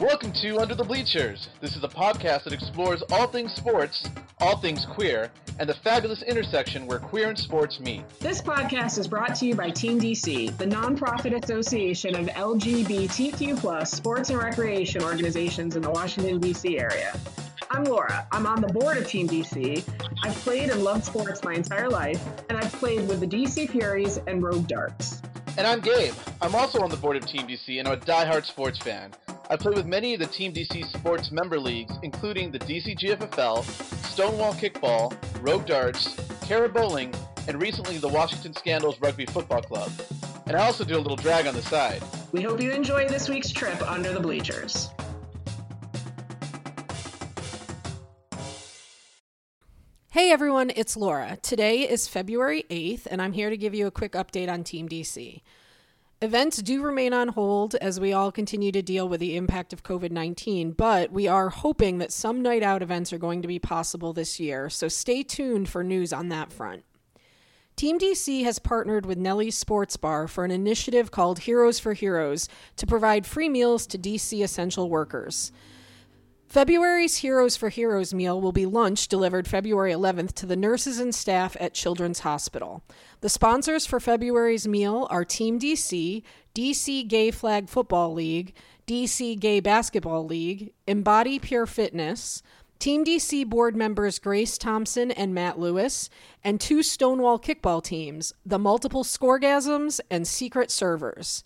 Welcome to Under the Bleachers. This is a podcast that explores all things sports, all things queer, and the fabulous intersection where queer and sports meet. This podcast is brought to you by Team DC, the nonprofit association of LGBTQ plus sports and recreation organizations in the Washington, D.C. area. I'm Laura. I'm on the board of Team DC. I've played and loved sports my entire life, and I've played with the DC Furies and Rogue Darts. And I'm Gabe. I'm also on the board of Team DC, and I'm a die-hard sports fan. I play with many of the Team DC sports member leagues, including the DC GFFL, Stonewall Kickball, Rogue Darts, Cara Bowling, and recently the Washington Scandals Rugby Football Club. And I also do a little drag on the side. We hope you enjoy this week's trip under the bleachers. Hey everyone, it's Laura. Today is February 8th, and I'm here to give you a quick update on Team DC. Events do remain on hold as we all continue to deal with the impact of COVID 19, but we are hoping that some night out events are going to be possible this year, so stay tuned for news on that front. Team DC has partnered with Nellie's Sports Bar for an initiative called Heroes for Heroes to provide free meals to DC essential workers. February's Heroes for Heroes meal will be lunch delivered February 11th to the nurses and staff at Children's Hospital. The sponsors for February's meal are Team DC, DC Gay Flag Football League, DC Gay Basketball League, Embody Pure Fitness, Team DC board members Grace Thompson and Matt Lewis, and two Stonewall kickball teams, the Multiple Scorgasms and Secret Servers.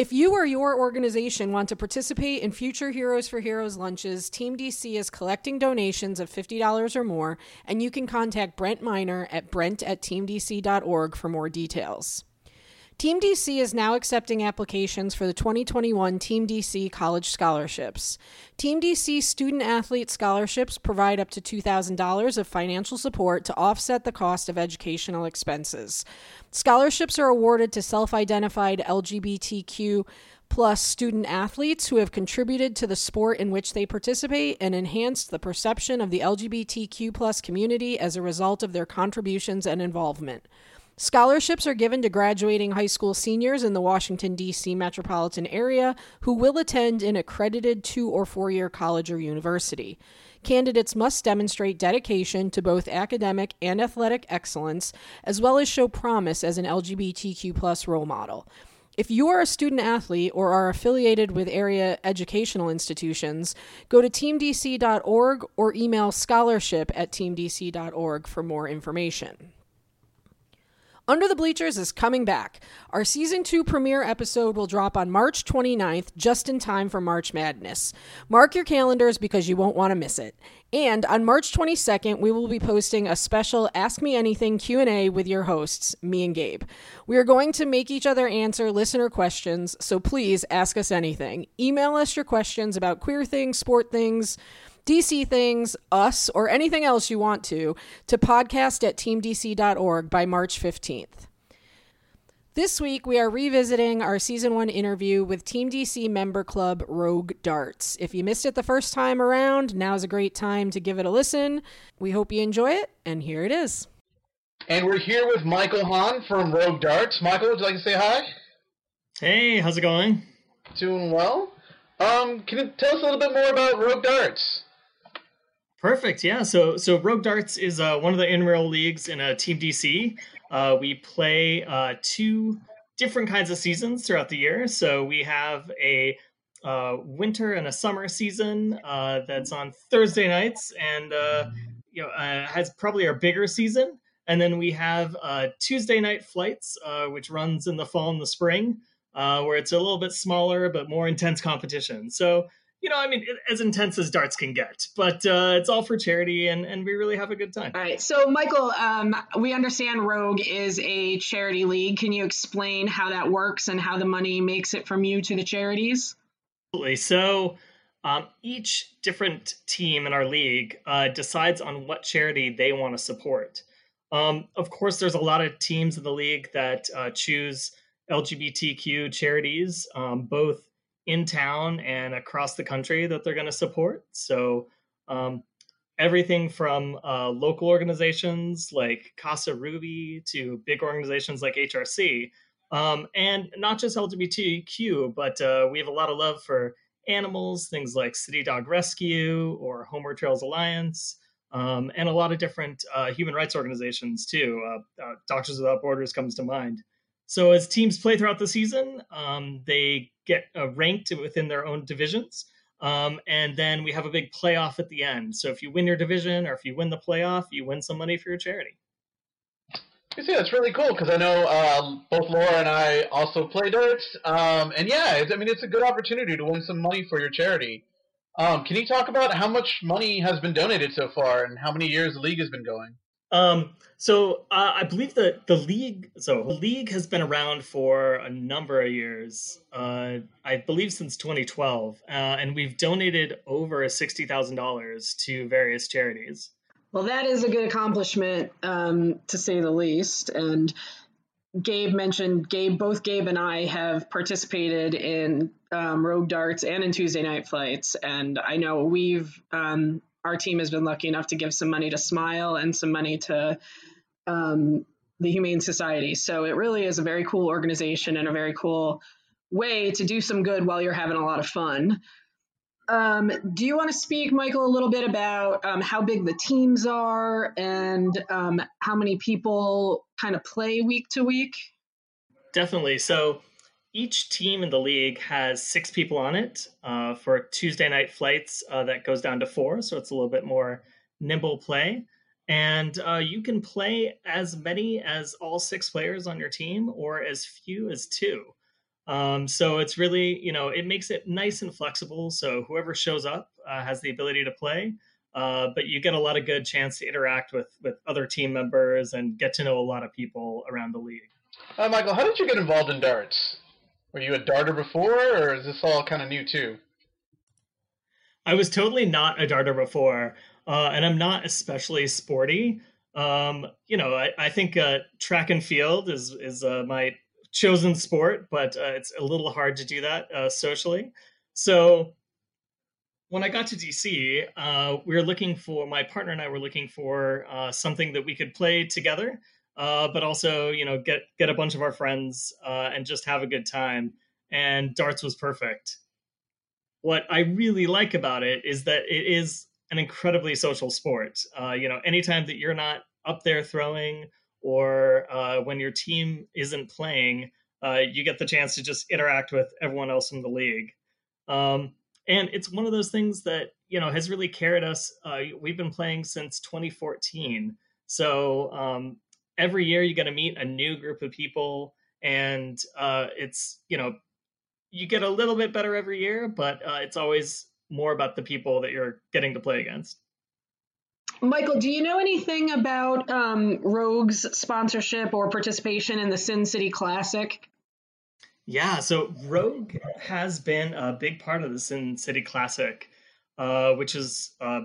If you or your organization want to participate in future Heroes for Heroes lunches, Team DC is collecting donations of $50 or more, and you can contact Brent Miner at brent at teamdc.org for more details. Team DC is now accepting applications for the 2021 Team DC College Scholarships. Team DC student athlete scholarships provide up to $2,000 of financial support to offset the cost of educational expenses. Scholarships are awarded to self identified LGBTQ plus student athletes who have contributed to the sport in which they participate and enhanced the perception of the LGBTQ plus community as a result of their contributions and involvement. Scholarships are given to graduating high school seniors in the Washington, D.C. metropolitan area who will attend an accredited two or four year college or university. Candidates must demonstrate dedication to both academic and athletic excellence, as well as show promise as an LGBTQ role model. If you are a student athlete or are affiliated with area educational institutions, go to teamdc.org or email scholarship at teamdc.org for more information. Under the Bleachers is coming back. Our season two premiere episode will drop on March 29th, just in time for March Madness. Mark your calendars because you won't want to miss it. And on March 22nd, we will be posting a special Ask Me Anything Q&A with your hosts, me and Gabe. We are going to make each other answer listener questions, so please ask us anything. Email us your questions about queer things, sport things, DC things, us, or anything else you want to, to podcast at teamdc.org by March 15th. This week, we are revisiting our season one interview with Team DC member club Rogue Darts. If you missed it the first time around, now's a great time to give it a listen. We hope you enjoy it, and here it is. And we're here with Michael Hahn from Rogue Darts. Michael, would you like to say hi? Hey, how's it going? Doing well. Um, can you tell us a little bit more about Rogue Darts? Perfect. Yeah. So so Rogue Darts is uh, one of the intramural leagues in a Team DC. Uh, we play uh, two different kinds of seasons throughout the year. So we have a uh, winter and a summer season uh, that's on Thursday nights, and uh, you know has probably our bigger season. And then we have Tuesday night flights, which runs in the fall and the spring, where it's a little bit smaller but more intense competition. So you know, I mean, as intense as darts can get, but uh, it's all for charity, and and we really have a good time. All right. So, Michael, um, we understand Rogue is a charity league. Can you explain how that works and how the money makes it from you to the charities? Absolutely. So, um, each different team in our league uh, decides on what charity they want to support. Um, of course, there's a lot of teams in the league that uh, choose LGBTQ charities, um, both in town and across the country that they're going to support. So, um, everything from uh, local organizations like Casa Ruby to big organizations like HRC, um, and not just LGBTQ, but uh, we have a lot of love for animals, things like City Dog Rescue or Homeward Trails Alliance, um, and a lot of different uh, human rights organizations too. Uh, uh, Doctors Without Borders comes to mind. So as teams play throughout the season, um, they get uh, ranked within their own divisions. Um, and then we have a big playoff at the end. So if you win your division or if you win the playoff, you win some money for your charity. You see, that's really cool because I know um, both Laura and I also play darts, um, and yeah, I mean it's a good opportunity to win some money for your charity. Um, can you talk about how much money has been donated so far, and how many years the league has been going? Um, so uh, I believe that the league, so the league has been around for a number of years. Uh, I believe since 2012, uh, and we've donated over sixty thousand dollars to various charities. Well, that is a good accomplishment, um, to say the least. And Gabe mentioned Gabe. Both Gabe and I have participated in um, Rogue Darts and in Tuesday Night Flights, and I know we've um, our team has been lucky enough to give some money to SMYAL and some money to um, the Humane Society. So it really is a very cool organization and a very cool way to do some good while you're having a lot of fun. Um, do you want to speak, Michael, a little bit about um, how big the teams are and um, how many people kind of play week to week? Definitely. So each team in the league has six people on it. Uh, for Tuesday night flights, uh, that goes down to four, so it's a little bit more nimble play. And uh, you can play as many as all six players on your team, or as few as two. Um, so it's really, you know, it makes it nice and flexible. So whoever shows up uh, has the ability to play, uh, but you get a lot of good chance to interact with with other team members and get to know a lot of people around the league. Uh, Michael, how did you get involved in darts? Were you a darter before, or is this all kind of new too? I was totally not a darter before, uh, and I'm not especially sporty. Um, you know, I, I think uh, track and field is is uh, my chosen sport, but uh, it's a little hard to do that uh, socially. So when I got to DC, uh, we were looking for my partner and I were looking for uh, something that we could play together, uh, but also you know get get a bunch of our friends uh, and just have a good time. And darts was perfect. What I really like about it is that it is an incredibly social sport. you know, anytime that you're not up there throwing or uh, when your team isn't playing, uh, you get the chance to just interact with everyone else in the league. Um, and it's one of those things that you know has really carried us. Uh, we've been playing since 2014, so um, every year you get to meet a new group of people, and uh, it's you know you get a little bit better every year, but uh, it's always more about the people that you're getting to play against. Michael, do you know anything about um, Rogue's sponsorship or participation in the Sin City Classic? Yeah, so Rogue has been a big part of the Sin City Classic, uh, which is uh,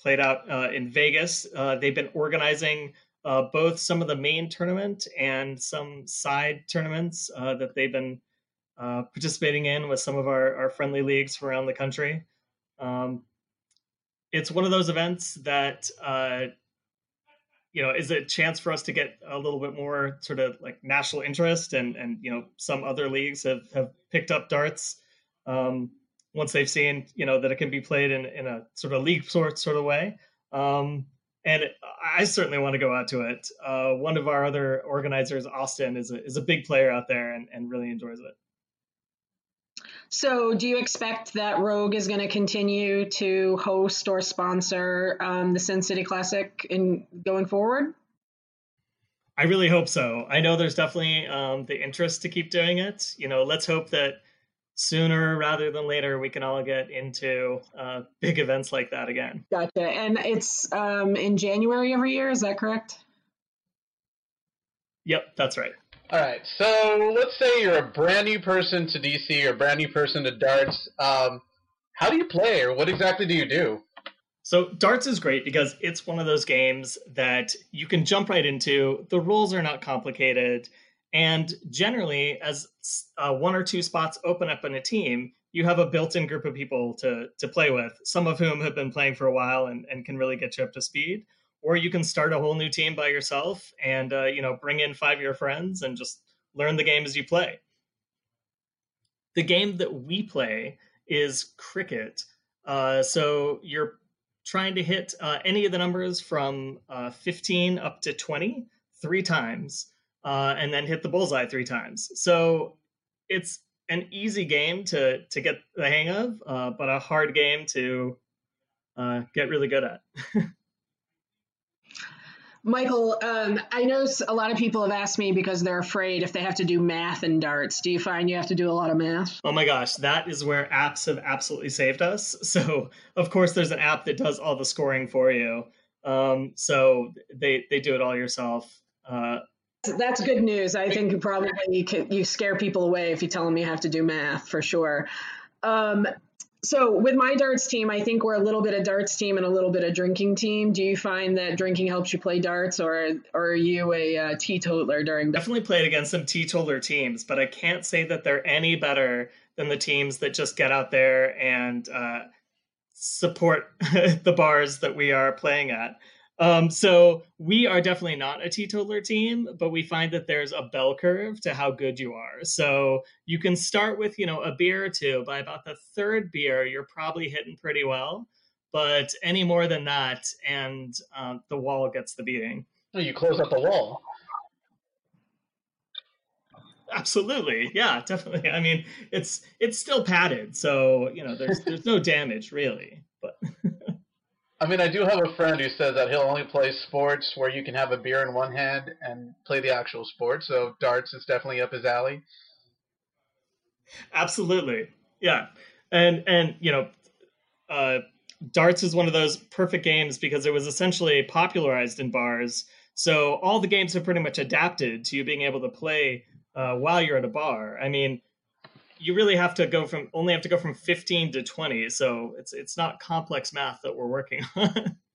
played out uh, in Vegas. Uh, they've been organizing uh, both some of the main tournament and some side tournaments uh, that they've been participating in with some of our, our friendly leagues from around the country. Um, it's one of those events that uh, you know is a chance for us to get a little bit more sort of like national interest and and you know some other leagues have have picked up darts um, once they've seen you know that it can be played in in a sort of league sort sort of way um, and I certainly want to go out to it. Uh, one of our other organizers, Austin, is a is a big player out there and, and really enjoys it. So, do you expect that Rogue is going to continue to host or sponsor um, the Sin City Classic in going forward? I really hope so. I know there's definitely um, the interest to keep doing it. You know, let's hope that sooner rather than later we can all get into uh, big events like that again. Gotcha. And it's um, in January every year. Is that correct? Yep, that's right. All right, so let's say you're a brand new person to DC or a brand new person to darts. Um, how do you play, or what exactly do you do? So darts is great because it's one of those games that you can jump right into. The rules are not complicated, and generally, as uh, one or two spots open up in a team, you have a built-in group of people to to play with. Some of whom have been playing for a while and, and can really get you up to speed or you can start a whole new team by yourself and uh, you know bring in five of your friends and just learn the game as you play the game that we play is cricket. Uh, so you're trying to hit uh, any of the numbers from uh, 15 up to 20 three times, uh, and then hit the bullseye three times. So it's an easy game to to get the hang of, uh, but a hard game to uh, get really good at. Michael, um, I know a lot of people have asked me because they're afraid if they have to do math in darts. Do you find you have to do a lot of math? Oh my gosh, that is where apps have absolutely saved us. So, of course, there's an app that does all the scoring for you. Um, so they they do it all yourself. Uh, that's good news. I think you probably you, you scare people away if you tell them you have to do math for sure. Um, so with my darts team, I think we're a little bit of darts team and a little bit of drinking team. Do you find that drinking helps you play darts, or, or are you a uh, teetotaler during? Definitely played against some teetotaler teams, but I can't say that they're any better than the teams that just get out there and uh, support the bars that we are playing at. Um, so we are definitely not a teetotaler team, but we find that there's a bell curve to how good you are. So you can start with, you know, a beer or two. By about the third beer, you're probably hitting pretty well. But any more than that, and um, the wall gets the beating. Oh, you close up the wall. Absolutely, yeah, definitely. I mean, it's it's still padded, so you know, there's there's no damage really, but. I mean, I do have a friend who says that he'll only play sports where you can have a beer in one hand and play the actual sport. So darts is definitely up his alley. Absolutely, yeah, and and you know, uh, darts is one of those perfect games because it was essentially popularized in bars. So all the games have pretty much adapted to you being able to play uh, while you're at a bar. I mean, you really have to go from only have to go from 15 to 20 so it's it's not complex math that we're working on.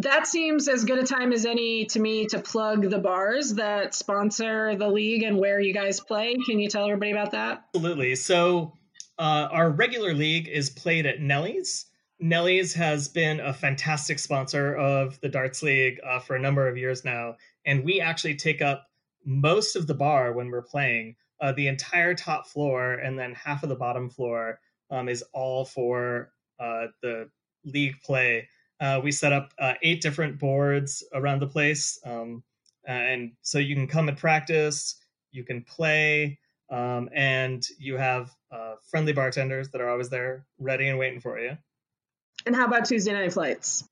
That seems as good a time as any to me to plug the bars that sponsor the league and where you guys play. Can you tell everybody about that? Absolutely. So uh, our regular league is played at Nellie's. Nellie's has been a fantastic sponsor of the darts league uh, for a number of years now and we actually take up most of the bar when we're playing uh, the entire top floor and then half of the bottom floor um, is all for uh, the league play. Uh, we set up uh, eight different boards around the place, um, and so you can come and practice, you can play, um, and you have uh, friendly bartenders that are always there, ready and waiting for you. And how about Tuesday night flights?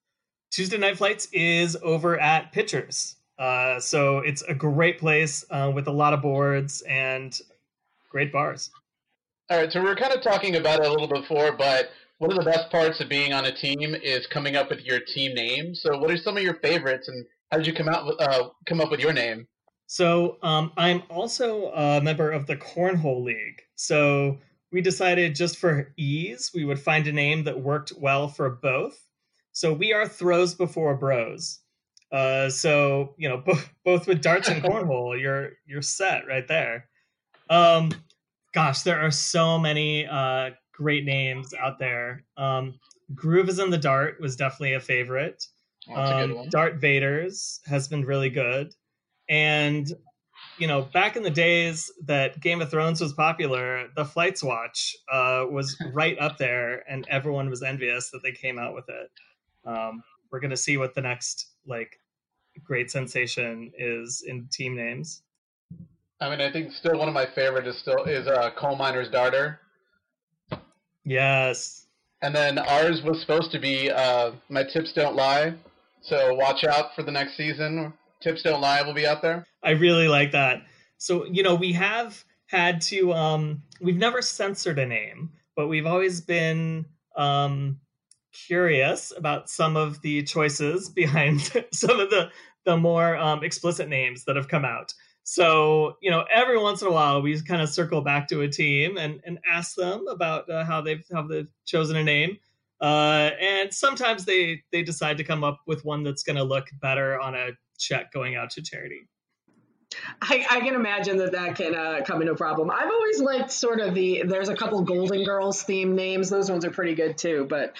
Tuesday night flights is over at Pitchers. Uh, so it's a great place uh, with a lot of boards and great bars. All right, so we are kind of talking about it a little bit before, but one of the best parts of being on a team is coming up with your team name. So, what are some of your favorites, and how did you come out with, uh, come up with your name? So, um, I'm also a member of the Cornhole League. So, we decided just for ease, we would find a name that worked well for both. So, we are throws before bros. Uh, so you know, both both with darts and cornhole, you're you're set right there. Um, gosh, there are so many uh, great names out there. Um, Groove is in the Dart was definitely a favorite. Oh, um, a Dart Vaders has been really good, and you know, back in the days that Game of Thrones was popular, the Flights Watch uh, was right up there, and everyone was envious that they came out with it. Um, we're gonna see what the next like great sensation is in team names. I mean, I think still one of my favorite is still is uh, Coal Miner's Darter. Yes. And then ours was supposed to be uh, My Tips Don't Lie. So watch out for the next season. Tips Don't Lie will be out there. I really like that. So, you know, we have had to, um, we've never censored a name, but we've always been um, curious about some of the choices behind some of the the more um, explicit names that have come out. So you know, every once in a while, we kind of circle back to a team and and ask them about uh, how they've how they've chosen a name. Uh, and sometimes they they decide to come up with one that's going to look better on a check going out to charity. I, I, can imagine that that can uh, come into a problem. I've always liked sort of the. There's a couple Golden Girls themed names; those ones are pretty good too. But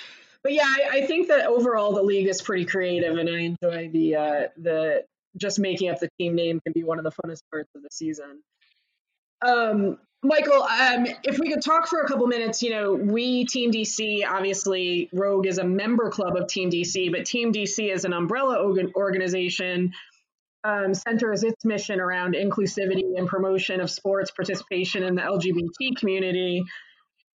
but yeah, I, I, think that overall the league is pretty creative, and I enjoy the uh, the just making up the team name can be one of the funnest parts of the season. Um, Michael, um, if we could talk for a couple minutes, you know, we Team DC, obviously, Rogue is a member club of Team DC, but Team DC is an umbrella organization, um, centers its mission around inclusivity and promotion of sports participation in the LGBT community.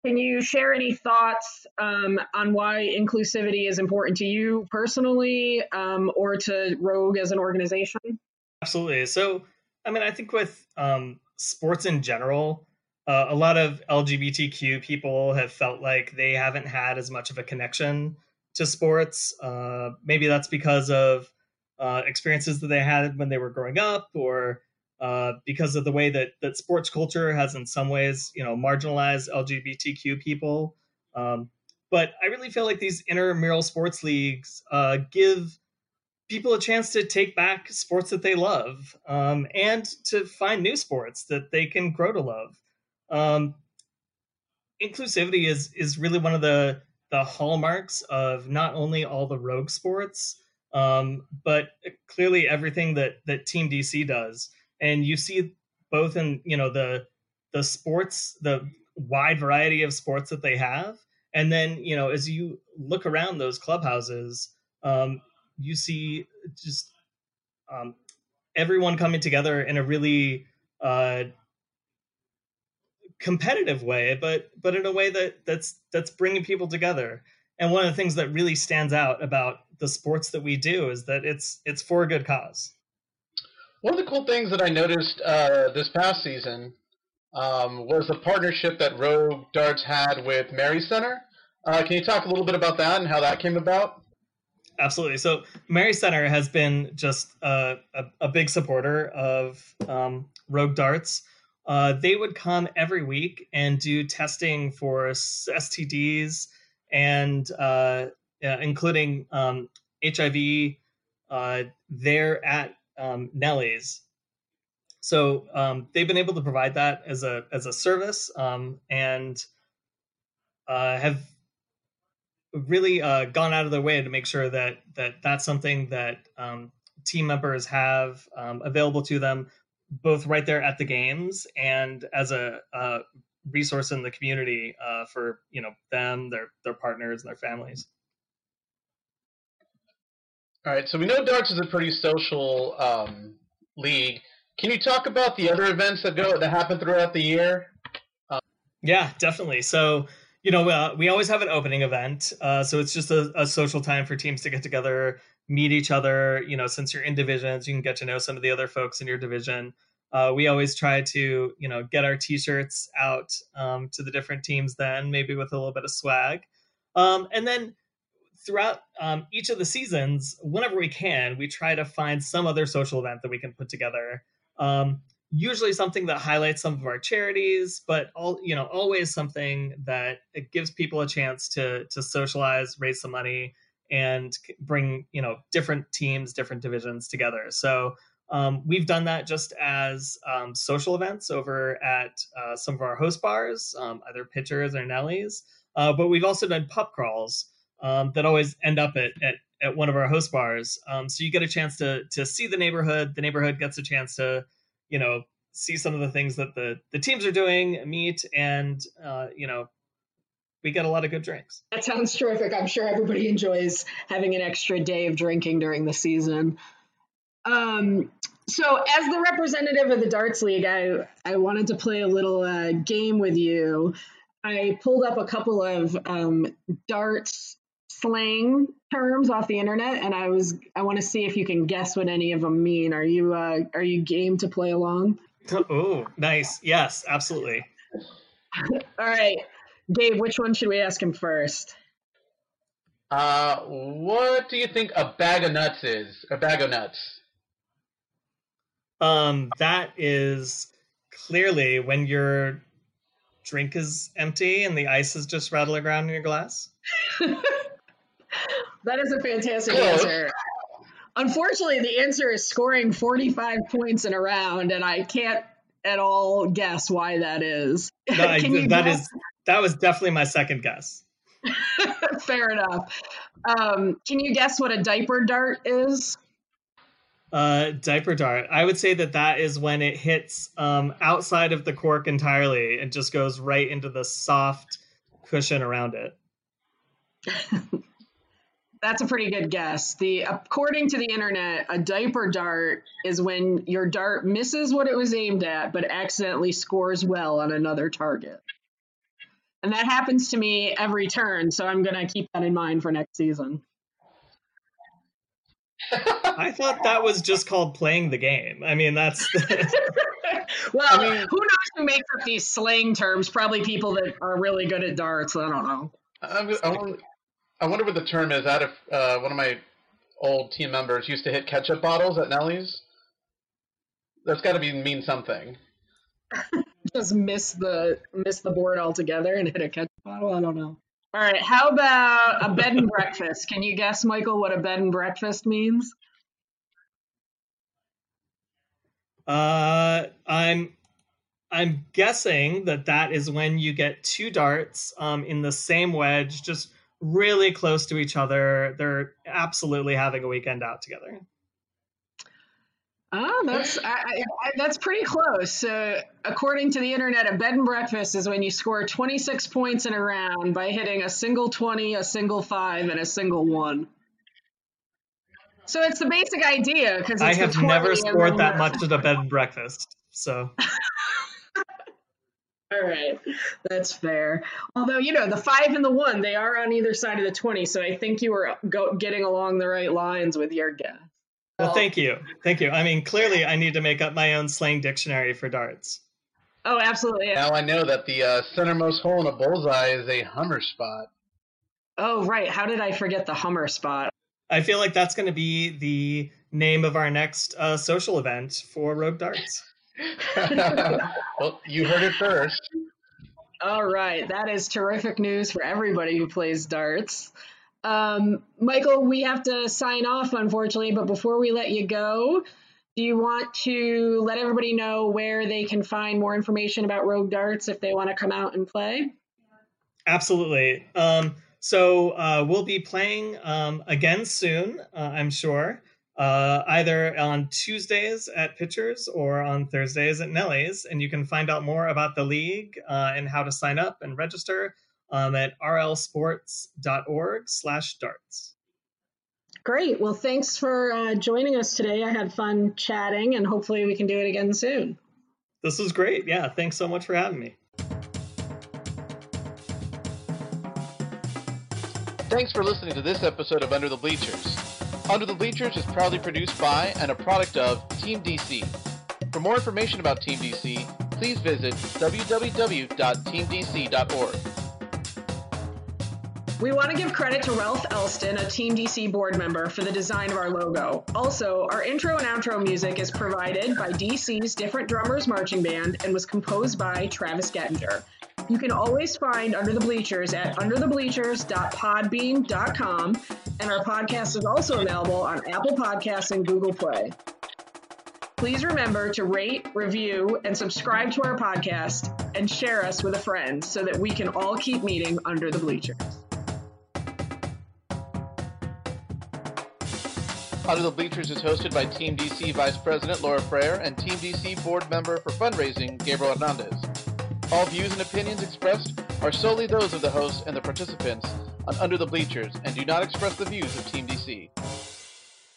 Can you share any thoughts um, on why inclusivity is important to you personally um, or to Rogue as an organization? Absolutely. So, I mean, I think with um, sports in general, uh, a lot of LGBTQ people have felt like they haven't had as much of a connection to sports. Uh, maybe that's because of uh, experiences that they had when they were growing up, or uh, because of the way that that sports culture has, in some ways, you know, marginalized LGBTQ people. Um, but I really feel like these intramural sports leagues uh, give people a chance to take back sports that they love um, and to find new sports that they can grow to love. Um, inclusivity is is really one of the the hallmarks of not only all the rogue sports, um, but clearly everything that that Team DC does. And you see both in you know the the sports, the wide variety of sports that they have, and then you know as you look around those clubhouses, um, you see just um, everyone coming together in a really uh, competitive way, but but in a way that that's that's bringing people together. And one of the things that really stands out about the sports that we do is that it's it's for a good cause. One of the cool things that I noticed uh, this past season um, was the partnership that Rogue Darts had with Mary Center. Uh, can you talk a little bit about that and how that came about? Absolutely. So Mary Center has been just a, a, big supporter of um, Rogue Darts uh, they would come every week and do testing for STDs and uh, including um, HIV uh, there at um, Nellie's. So um, they've been able to provide that as a as a service um, and uh, have really uh, gone out of their way to make sure that that that's something that um, team members have um, available to them both right there at the games and as a, a resource in the community uh, for you know them, their their partners, and their families. All right, so we know darts is a pretty social um, league. Can you talk about the other events that go that happen throughout the year? Um, yeah, definitely. So you know uh, we always have an opening event, uh, so it's just a, a social time for teams to get together meet each other. You know, since you're in divisions, you can get to know some of the other folks in your division. Uh, we always try to, you know, get our T-shirts out um, to the different teams. Then maybe with a little bit of swag, um, and then throughout um, each of the seasons, whenever we can, we try to find some other social event that we can put together. Um, usually something that highlights some of our charities, but all you know, always something that it gives people a chance to to socialize, raise some money, and bring you know different teams different divisions together. So um, we've done that just as um, social events over at uh, some of our host bars um, either pitchers or nellies. Uh, but we've also done pub crawls um, that always end up at, at, at one of our host bars um, so you get a chance to to see the neighborhood the neighborhood gets a chance to you know see some of the things that the the teams are doing meet and uh, you know we get a lot of good drinks. That sounds terrific. I'm sure everybody enjoys having an extra day of drinking during the season. Um, so, as the representative of the Darts League, I, I wanted to play a little uh, game with you. I pulled up a couple of um, darts slang terms off the internet, and I was I want to see if you can guess what any of them mean. Are you uh, are you game to play along? Oh, nice. Yes, absolutely. All right. Dave, which one should we ask him first? Uh, what do you think a bag of nuts is? A bag of nuts. Um, that is clearly when your drink is empty and the ice is just rattling around in your glass. that is a fantastic answer. Unfortunately, the answer is scoring 45 points in a round, and I can't at all guess why that is. No, that guess? is that was definitely my second guess. Fair enough. Um, can you guess what a diaper dart is? Uh, diaper dart. I would say that that is when it hits um, outside of the cork entirely and just goes right into the soft cushion around it. That's a pretty good guess. The according to the internet, a diaper dart is when your dart misses what it was aimed at, but accidentally scores well on another target. And that happens to me every turn, so I'm gonna keep that in mind for next season. I thought that was just called playing the game. I mean, that's. well, I mean, who knows who makes up these slang terms? Probably people that are really good at darts. I don't know. I, I, I wonder what the term is. Out of uh, one of my old team members used to hit ketchup bottles at Nellie's. That's got to be mean something. Just miss the miss the board altogether and hit a ketchup bottle. I don't know. All right, how about a bed and breakfast? Can you guess, Michael, what a bed and breakfast means? Uh, I'm I'm guessing that that is when you get two darts um, in the same wedge, just really close to each other. They're absolutely having a weekend out together. Oh, that's I, I, that's pretty close. So, according to the internet, a bed and breakfast is when you score 26 points in a round by hitting a single 20, a single five, and a single one. So it's the basic idea because I have never scored that much at a bed and breakfast. So All right, that's fair. Although you know the five and the one, they are on either side of the twenty, so I think you were go- getting along the right lines with your guess. Well, thank you, thank you. I mean, clearly, I need to make up my own slang dictionary for darts. Oh, absolutely. Now I know that the uh, centermost hole in a bullseye is a Hummer spot. Oh, right. How did I forget the Hummer spot? I feel like that's going to be the name of our next uh, social event for Rogue Darts. well, you heard it first. All right, that is terrific news for everybody who plays darts. Um, Michael, we have to sign off, unfortunately, but before we let you go, do you want to let everybody know where they can find more information about Rogue Darts if they want to come out and play? Absolutely. Um, so uh, we'll be playing um, again soon, uh, I'm sure uh, either on Tuesdays at Pitchers or on Thursdays at Nellie's. And you can find out more about the league uh, and how to sign up and register um, at rlsports.org slash darts. Great. Well, thanks for uh, joining us today. I had fun chatting, and hopefully we can do it again soon. This was great. Yeah, thanks so much for having me. Thanks for listening to this episode of Under the Bleachers. Under the Bleachers is proudly produced by and a product of Team DC. For more information about Team DC, please visit www.teamdc.org. We want to give credit to Ralph Elston, a Team DC board member, for the design of our logo. Also, our intro and outro music is provided by DC's Different Drummers Marching Band and was composed by Travis Gettinger. You can always find Under the Bleachers at underthebleachers.podbean.com, and our podcast is also available on Apple Podcasts and Google Play. Please remember to rate, review, and subscribe to our podcast and share us with a friend so that we can all keep meeting under the bleachers. Under the Bleachers is hosted by Team DC Vice President Laura Frere and Team DC Board Member for Fundraising Gabriel Hernandez. All views and opinions expressed are solely those of the host and the participants on Under the Bleachers and do not express the views of Team DC.